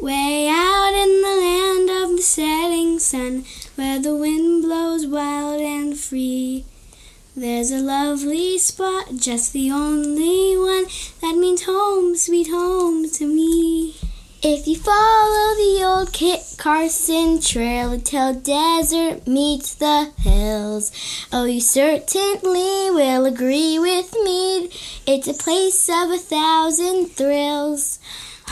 Way out in the land of the setting sun, where the wind blows wild and free. There's a lovely spot, just the only one that means home, sweet home to me. If you follow the old Kit Carson trail until desert meets the hills, oh, you certainly will agree with me. It's a place of a thousand thrills.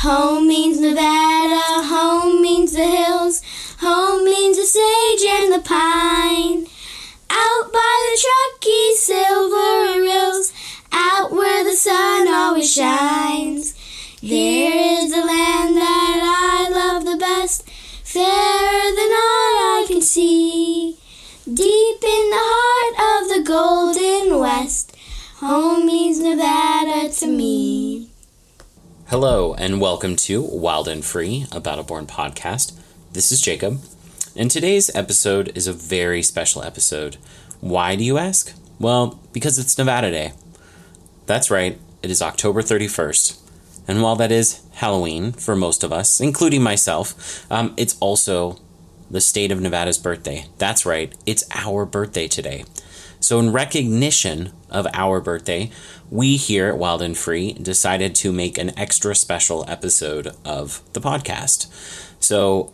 Home means Nevada, home means the hills, home means the sage and the pine. Out by the Truckee silver Hello, and welcome to Wild and Free, a Battleborn podcast. This is Jacob, and today's episode is a very special episode. Why do you ask? Well, because it's Nevada Day. That's right, it is October 31st. And while that is Halloween for most of us, including myself, um, it's also the state of Nevada's birthday. That's right, it's our birthday today. So, in recognition of our birthday, we here at Wild and Free decided to make an extra special episode of the podcast. So,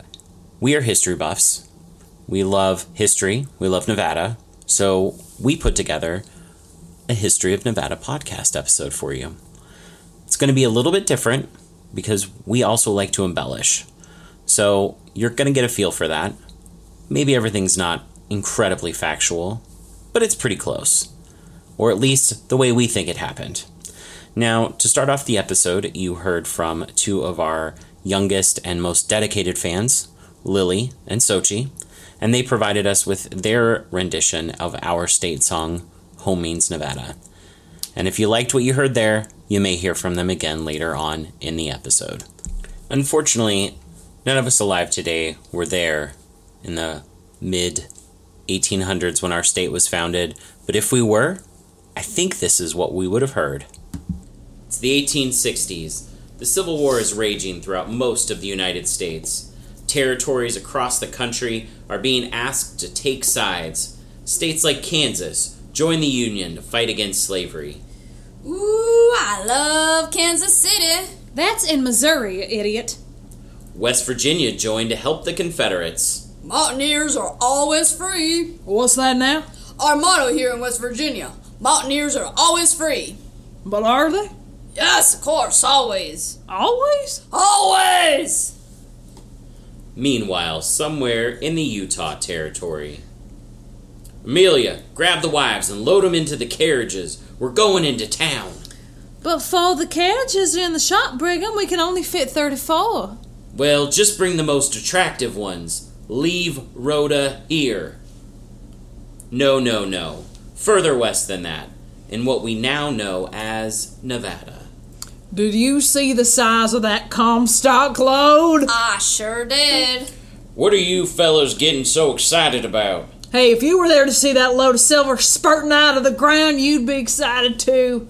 we are history buffs. We love history. We love Nevada. So, we put together a History of Nevada podcast episode for you. It's going to be a little bit different because we also like to embellish. So, you're going to get a feel for that. Maybe everything's not incredibly factual, but it's pretty close. Or at least the way we think it happened. Now, to start off the episode, you heard from two of our youngest and most dedicated fans, Lily and Xochi, and they provided us with their rendition of our state song, Home Means Nevada. And if you liked what you heard there, you may hear from them again later on in the episode. Unfortunately, none of us alive today were there in the mid 1800s when our state was founded, but if we were, I think this is what we would have heard. It's the 1860s. The Civil War is raging throughout most of the United States. Territories across the country are being asked to take sides. States like Kansas join the Union to fight against slavery. Ooh, I love Kansas City. That's in Missouri, idiot. West Virginia joined to help the Confederates. Mountaineers are always free. What's that now? Our motto here in West Virginia Mountaineers are always free. But are they? Yes, of course, always. Always? Always! Meanwhile, somewhere in the Utah Territory, Amelia, grab the wives and load 'em into the carriages. We're going into town. But for the carriages in the shop, Brigham, we can only fit 34. Well, just bring the most attractive ones. Leave Rhoda here. No, no, no. Further west than that, in what we now know as Nevada. Did you see the size of that Comstock load? I sure did. What are you fellas getting so excited about? Hey, if you were there to see that load of silver spurting out of the ground, you'd be excited too.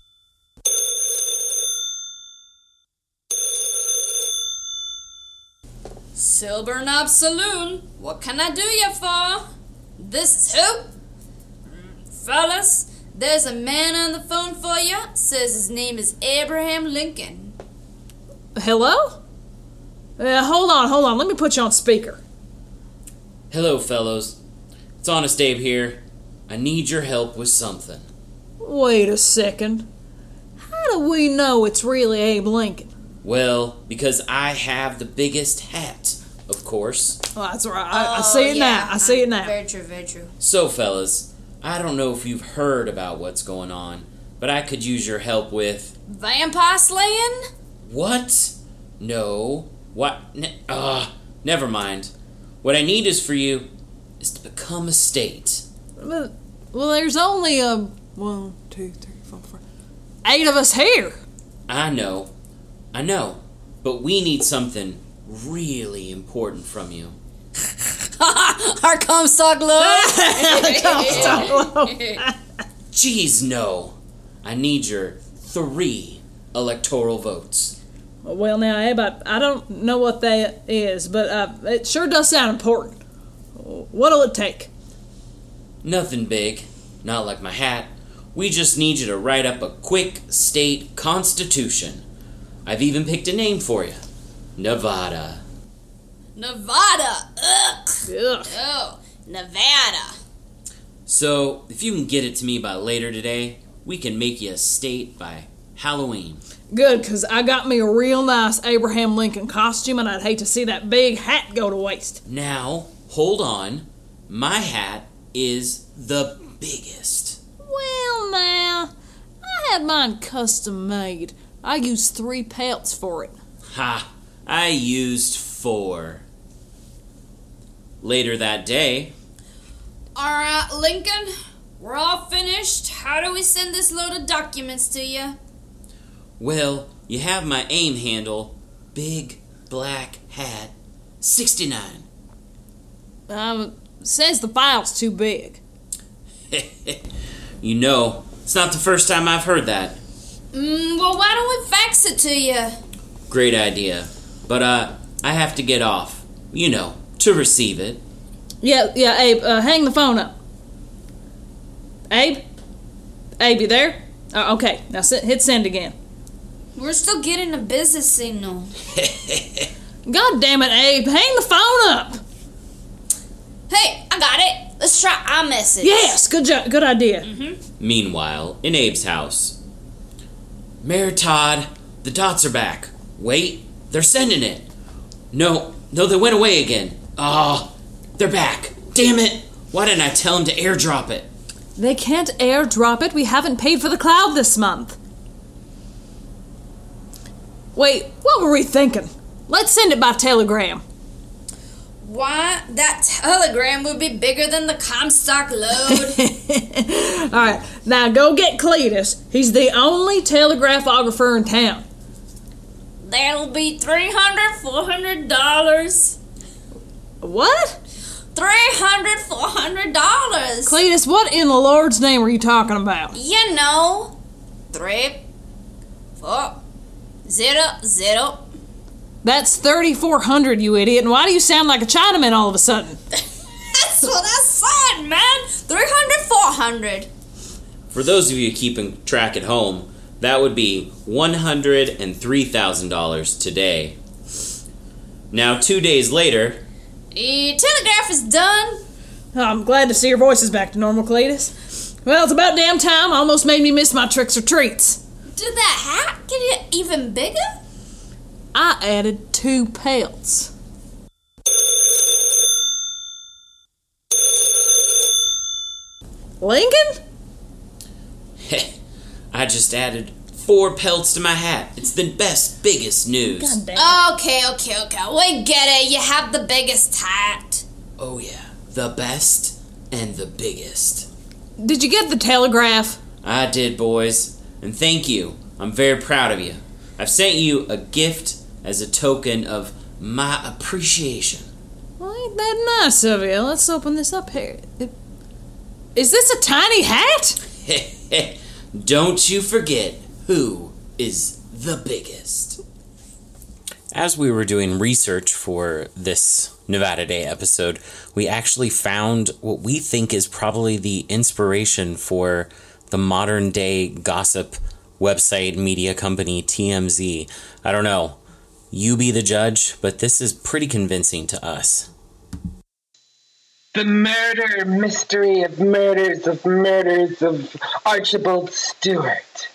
Silver Knob Saloon, what can I do you for? This is who? Fellas, there's a man on the phone for you. Says his name is Abraham Lincoln. Hello? Uh, hold on, hold on. Let me put you on speaker. Hello, fellows. It's Honest Abe here. I need your help with something. Wait a second. How do we know it's really Abe Lincoln? Well, because I have the biggest hat, of course. Oh, that's right. I, I see it now. I see it now. Very true, very true. So, fellas, I don't know if you've heard about what's going on, but I could use your help with. Vampire slaying? What? No. What? Ne- uh, never mind. What I need is for you is to become a state. Well, well, there's only a one, two, three, four, five, eight of us here. I know. I know. But we need something really important from you. Our Comstock load. Comstock load. Jeez, no. I need your three electoral votes. Well, now, Abe, I, I don't know what that is, but uh, it sure does sound important. What'll it take? Nothing big. Not like my hat. We just need you to write up a quick state constitution. I've even picked a name for you Nevada. Nevada. Ugh. Ugh. Oh, Nevada. So, if you can get it to me by later today, we can make you a state by Halloween. Good, 'cause I got me a real nice Abraham Lincoln costume, and I'd hate to see that big hat go to waste. Now, hold on. My hat is the biggest. Well, now, I had mine custom made. I used three pelts for it. Ha! I used four. Later that day, Alright, Lincoln. We're all finished. How do we send this load of documents to you? well, you have my aim handle, Big Black Hat 69. Um, says the file's too big. you know, it's not the first time I've heard that. Mm, well, why don't we fax it to you? Great idea. But, uh, I have to get off. You know, to receive it. Yeah, yeah, Abe, uh, hang the phone up. Abe? Abe, you there? Uh, okay, now s- hit send again. We're still getting a business signal. God damn it, Abe, hang the phone up! Hey, I got it. Let's try iMessage. Yes, good job, good idea. Meanwhile, in Abe's house. Mary Todd, the dots are back. Wait, they're sending it. No, no, they went away again. Ah, they're back. Damn it! Why didn't I tell him to airdrop it? They can't airdrop it. We haven't paid for the cloud this month. Wait, what were we thinking? Let's send it by telegram. Why? That telegram would be bigger than the Comstock load. All right, now go get Cletus. He's the only telegraphographer in town. That'll be three hundred, four hundred dollars. $400. What? Three hundred, four hundred dollars. $400. Cletus, what in the Lord's name are you talking about? You know, three, four, zero, zero. That's 3400 you idiot. And why do you sound like a Chinaman all of a sudden? That's what I said, man. Three hundred, four hundred. For those of you keeping track at home, that would be $103,000 today. Now, two days later, The telegraph is done. I'm glad to see your voice is back to normal, Cletus. Well, it's about damn time. Almost made me miss my tricks or treats. Did that hat get it even bigger? I added two pelts. Lincoln? I just added four pelts to my hat. It's the best, biggest news. God damn. Okay, okay, okay. We get it. You have the biggest hat. Oh, yeah. The best and the biggest. Did you get the telegraph? I did, boys. And thank you. I'm very proud of you. I've sent you a gift as a token of my appreciation. Well, ain't that nice of you? Let's open this up here. Is this a tiny hat? Don't you forget who is the biggest. As we were doing research for this Nevada Day episode, we actually found what we think is probably the inspiration for the modern day gossip website media company TMZ. I don't know. You be the judge, but this is pretty convincing to us. The murder mystery of murders of murders of Archibald Stewart.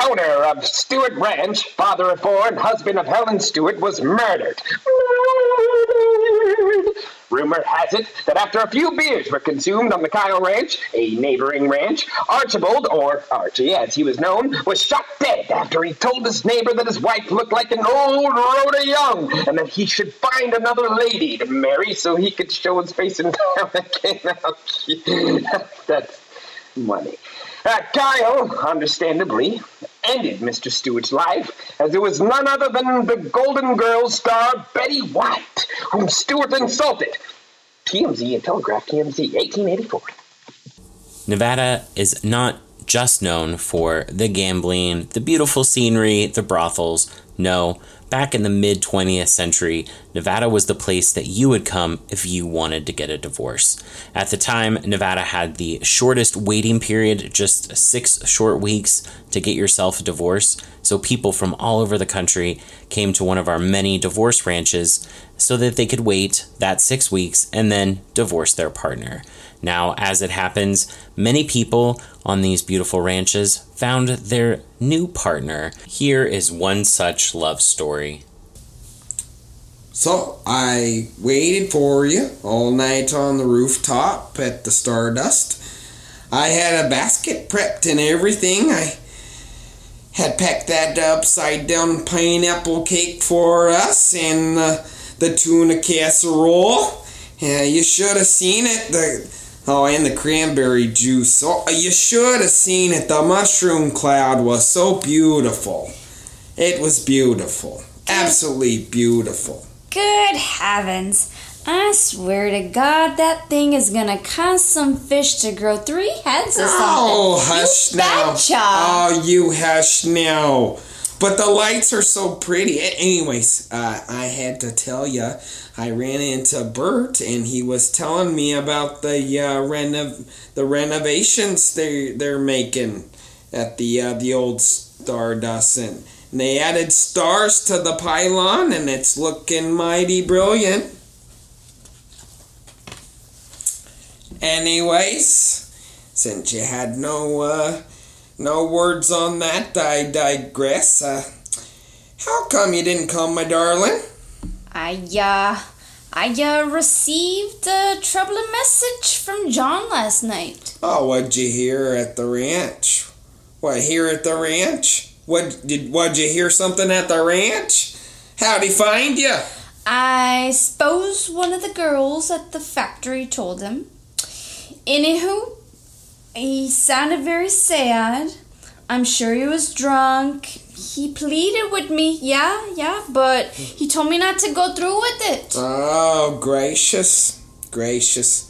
Owner of Stewart Ranch, father of four, and husband of Helen Stewart, was murdered. Murdered. Rumor has it that after a few beers were consumed on the Kiel Ranch, a neighboring ranch, Archibald, or Archie as he was known, was shot dead after he told his neighbor that his wife looked like an old Rhoda Young and that he should find another lady to marry so he could show his face in town again. That's money. Uh, Kiel, understandably, ended Mr. Stewart's life, as it was none other than the Golden Girls star Betty White, whom Stewart insulted. TMZ and Telegraph TMZ, 1884. Nevada is not just known for the gambling, the beautiful scenery, the brothels. No, back in the mid 20th century, Nevada was the place that you would come if you wanted to get a divorce. At the time, Nevada had the shortest waiting period, just six short weeks to get yourself a divorce. So people from all over the country came to one of our many divorce ranches so that they could wait that six weeks and then divorce their partner. Now, as it happens, many people on these beautiful ranches found their new partner. Here is one such love story. So I waited for you all night on the rooftop at the Stardust. I had a basket prepped and everything. I had packed that upside down pineapple cake for us and uh, the tuna casserole. Yeah, you should have seen it. The oh, and the cranberry juice. Oh, you should have seen it. The mushroom cloud was so beautiful. It was beautiful. Absolutely beautiful. Good heavens. I swear to God, that thing is gonna cause some fish to grow three heads or oh, something. Oh, hush you now. Betcha. Oh, you hush now. But the lights are so pretty. Anyways, uh, I had to tell you, I ran into Bert, and he was telling me about the uh, renov- the renovations they they're making at the uh, the old Stardust, and they added stars to the pylon, and it's looking mighty brilliant. Anyways, since you had no uh, no words on that, I digress. Uh, how come you didn't come, my darling? I, uh, I, uh, received a troubling message from John last night. Oh, what'd you hear at the ranch? What here at the ranch? What did? What'd you hear something at the ranch? How'd he find you? I suppose one of the girls at the factory told him. Anywho, he sounded very sad. I'm sure he was drunk. He pleaded with me, yeah, yeah, but he told me not to go through with it. Oh, gracious, gracious.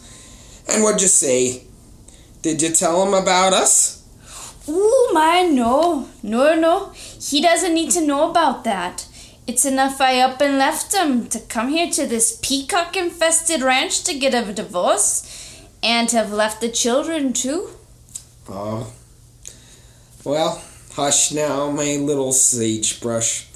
And what'd you say? Did you tell him about us? Oh my, no, no, no. He doesn't need to know about that. It's enough I up and left him to come here to this peacock infested ranch to get a divorce and have left the children too. Oh. Well, hush now, my little sagebrush.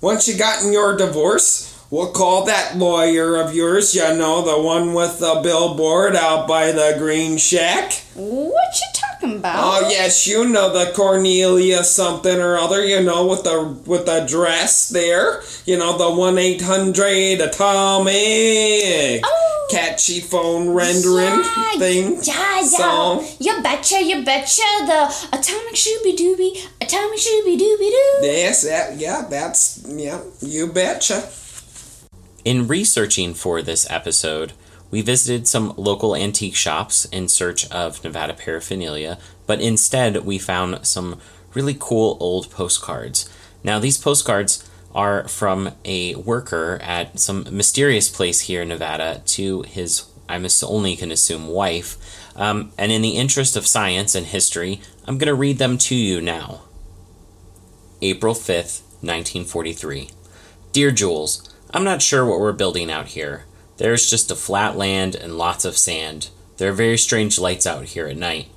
Once you gotten your divorce, we'll call that lawyer of yours, you know, the one with the billboard out by the green shack. What you talking about? Oh yes, you know the Cornelia something or other, you know, with the with the dress there. You know, the one eight hundred atomic Oh. Catchy phone rendering yeah, thing. Yeah, yeah. Song. You betcha, you betcha. The atomic shooby dooby, atomic shooby dooby doo. Yes, that, yeah, that's yeah, you betcha. In researching for this episode, we visited some local antique shops in search of Nevada paraphernalia, but instead we found some really cool old postcards. Now, these postcards are from a worker at some mysterious place here in Nevada to his, I'm only can assume, wife. Um, and in the interest of science and history, I'm going to read them to you now. April 5th, 1943. Dear Jules, I'm not sure what we're building out here. There's just a flat land and lots of sand. There are very strange lights out here at night.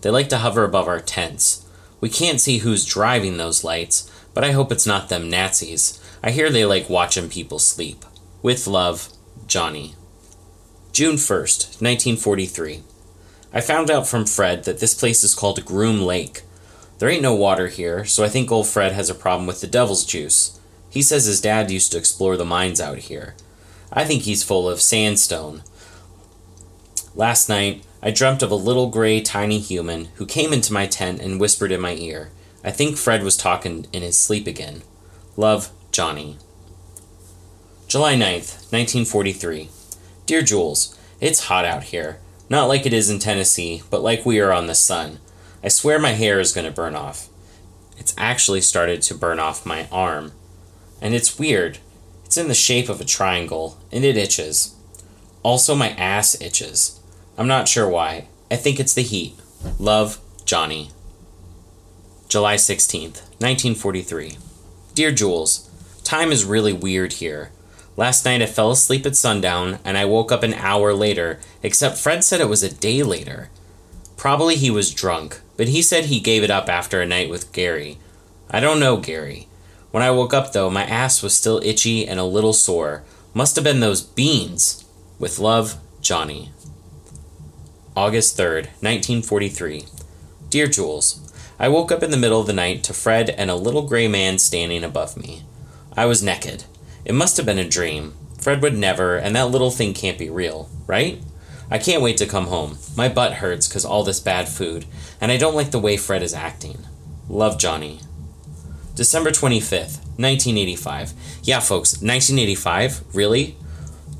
They like to hover above our tents. We can't see who's driving those lights, but I hope it's not them Nazis. I hear they like watching people sleep. With love, Johnny. June 1st, 1943. I found out from Fred that this place is called Groom Lake. There ain't no water here, so I think old Fred has a problem with the devil's juice. He says his dad used to explore the mines out here. I think he's full of sandstone. Last night, I dreamt of a little gray, tiny human who came into my tent and whispered in my ear. I think Fred was talking in his sleep again. Love, Johnny. July 9th, 1943. Dear Jules, it's hot out here. Not like it is in Tennessee, but like we are on the sun. I swear my hair is going to burn off. It's actually started to burn off my arm. And it's weird. It's in the shape of a triangle, and it itches. Also, my ass itches. I'm not sure why. I think it's the heat. Love, Johnny. July 16th, 1943. Dear Jules, time is really weird here. Last night I fell asleep at sundown and I woke up an hour later, except Fred said it was a day later. Probably he was drunk, but he said he gave it up after a night with Gary. I don't know Gary. When I woke up, though, my ass was still itchy and a little sore. Must have been those beans. With love, Johnny. August 3rd, 1943. Dear Jules, I woke up in the middle of the night to Fred and a little gray man standing above me. I was naked. It must have been a dream. Fred would never, and that little thing can't be real, right? I can't wait to come home. My butt hurts because all this bad food, and I don't like the way Fred is acting. Love, Johnny. December 25th, 1985. Yeah, folks, 1985? Really?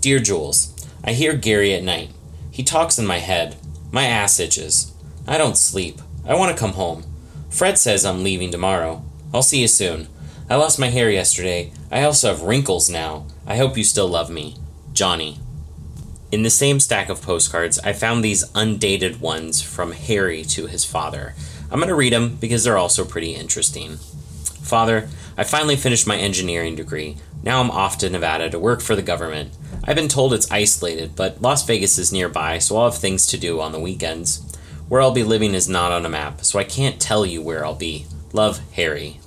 Dear Jules, I hear Gary at night. He talks in my head. My ass itches. I don't sleep. I want to come home. Fred says I'm leaving tomorrow. I'll see you soon. I lost my hair yesterday. I also have wrinkles now. I hope you still love me. Johnny. In the same stack of postcards, I found these undated ones from Harry to his father. I'm going to read them because they're also pretty interesting. Father, I finally finished my engineering degree. Now I'm off to Nevada to work for the government. I've been told it's isolated, but Las Vegas is nearby, so I'll have things to do on the weekends. Where I'll be living is not on a map, so I can't tell you where I'll be. Love, Harry.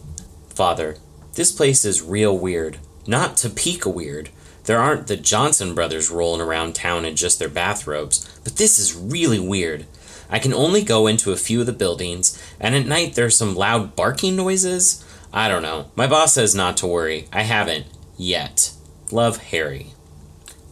Father, this place is real weird. Not Topeka weird. There aren't the Johnson brothers rolling around town in just their bathrobes, but this is really weird. I can only go into a few of the buildings, and at night there's some loud barking noises. I don't know. My boss says not to worry. I haven't. Yet. Love, Harry.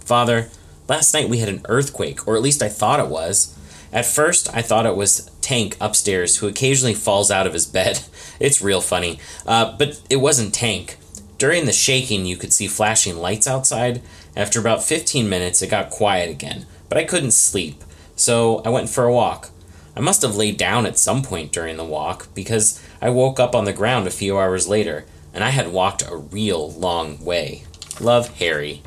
Father, last night we had an earthquake, or at least I thought it was. At first, I thought it was Tank upstairs who occasionally falls out of his bed. It's real funny. Uh, but it wasn't Tank. During the shaking, you could see flashing lights outside. After about 15 minutes, it got quiet again, but I couldn't sleep, so I went for a walk. I must have laid down at some point during the walk because I woke up on the ground a few hours later and I had walked a real long way. Love, Harry.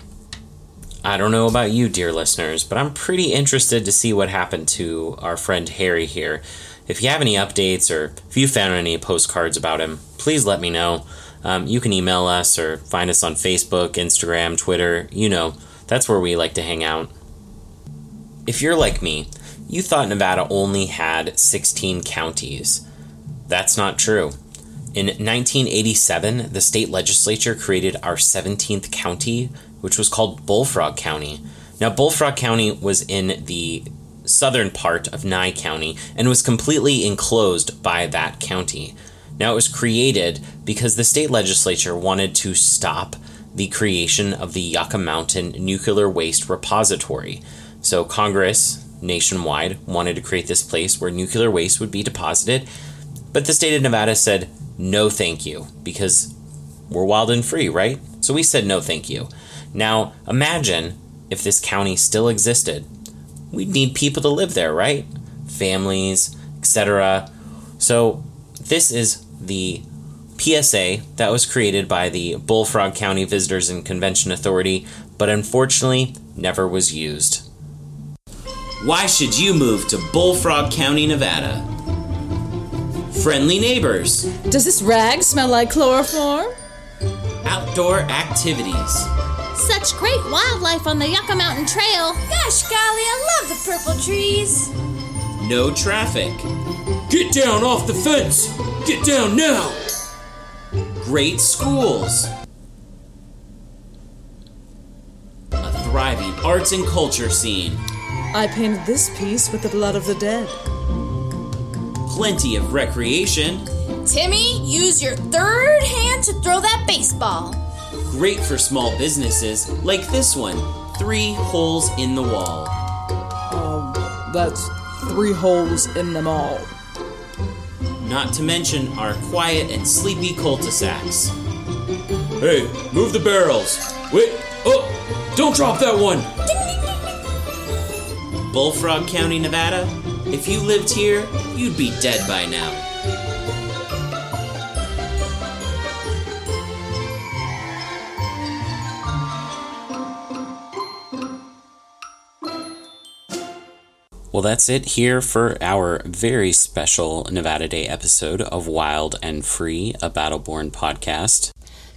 I don't know about you, dear listeners, but I'm pretty interested to see what happened to our friend Harry here. If you have any updates or if you found any postcards about him, please let me know. Um, you can email us or find us on Facebook, Instagram, Twitter. You know, that's where we like to hang out. If you're like me, you thought Nevada only had 16 counties. That's not true. In 1987, the state legislature created our 17th county, which was called Bullfrog County. Now, Bullfrog County was in the southern part of Nye County and was completely enclosed by that county. Now, it was created because the state legislature wanted to stop the creation of the Yucca Mountain Nuclear Waste Repository. So, Congress nationwide wanted to create this place where nuclear waste would be deposited, but the state of Nevada said, no, thank you, because we're wild and free, right? So we said, no, thank you. Now, imagine if this county still existed. We'd need people to live there, right? Families, etc. So, this is the PSA that was created by the Bullfrog County Visitors and Convention Authority, but unfortunately never was used. Why should you move to Bullfrog County, Nevada? Friendly neighbors, Does this rag smell like chloroform? outdoor activities, Such great wildlife on the Yucca Mountain Trail. Gosh golly, I love the purple trees. no traffic. Get down off the fence! Get down now! Great schools. A thriving arts and culture scene. I painted this piece with the blood of the dead. Plenty of recreation. Timmy, use your third hand to throw that baseball. Great for small businesses like this one. Three holes in the wall. Um, that's three holes in them all. Not to mention our quiet and sleepy cul-de-sacs. Hey, move the barrels. Wait, oh, don't drop that one. Bullfrog County, Nevada. If you lived here, you'd be dead by now. Well, that's it here for our very special Nevada Day episode of Wild and Free, a Battleborn podcast.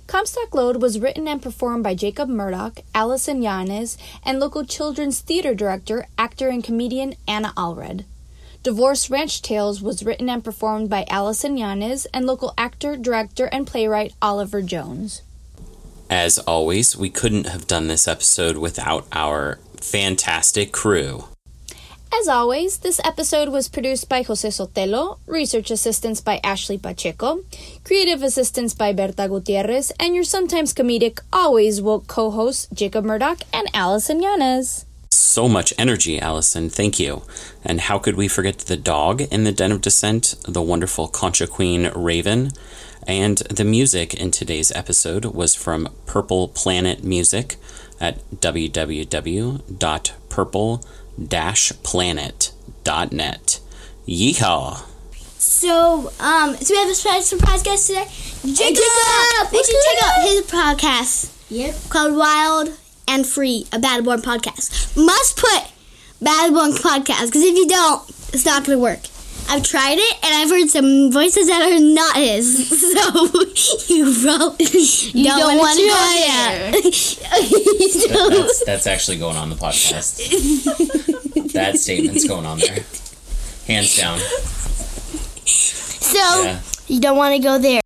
Comstock Lode was written and performed by Jacob Murdoch, Alison Yanes, and local children's theater director, actor, and comedian Anna Allred. Divorce Ranch Tales was written and performed by Alison Yanes and local actor, director, and playwright Oliver Jones. As always, we couldn't have done this episode without our fantastic crew. As always, this episode was produced by Jose Sotelo, research assistance by Ashley Pacheco, creative assistance by Berta Gutierrez, and your sometimes comedic, always woke co hosts Jacob Murdoch and Alison Yanes. So much energy, Alison. Thank you. And how could we forget the dog in the Den of Descent, the wonderful Concha Queen Raven? And the music in today's episode was from Purple Planet Music at www.purple-planet.net. Yeehaw! So, um, so we have a special surprise guest today. Jacob! They should check out his podcast. Yep. Called Wild and Free, a Battleborn podcast. Must put Battleborn podcast, because if you don't, it's not going to work. I've tried it, and I've heard some voices that are not his. So, you probably don't, don't want to go try there. So- That's, that's actually going on the podcast. that statement's going on there. Hands down. so Yeah. you don't want to go there.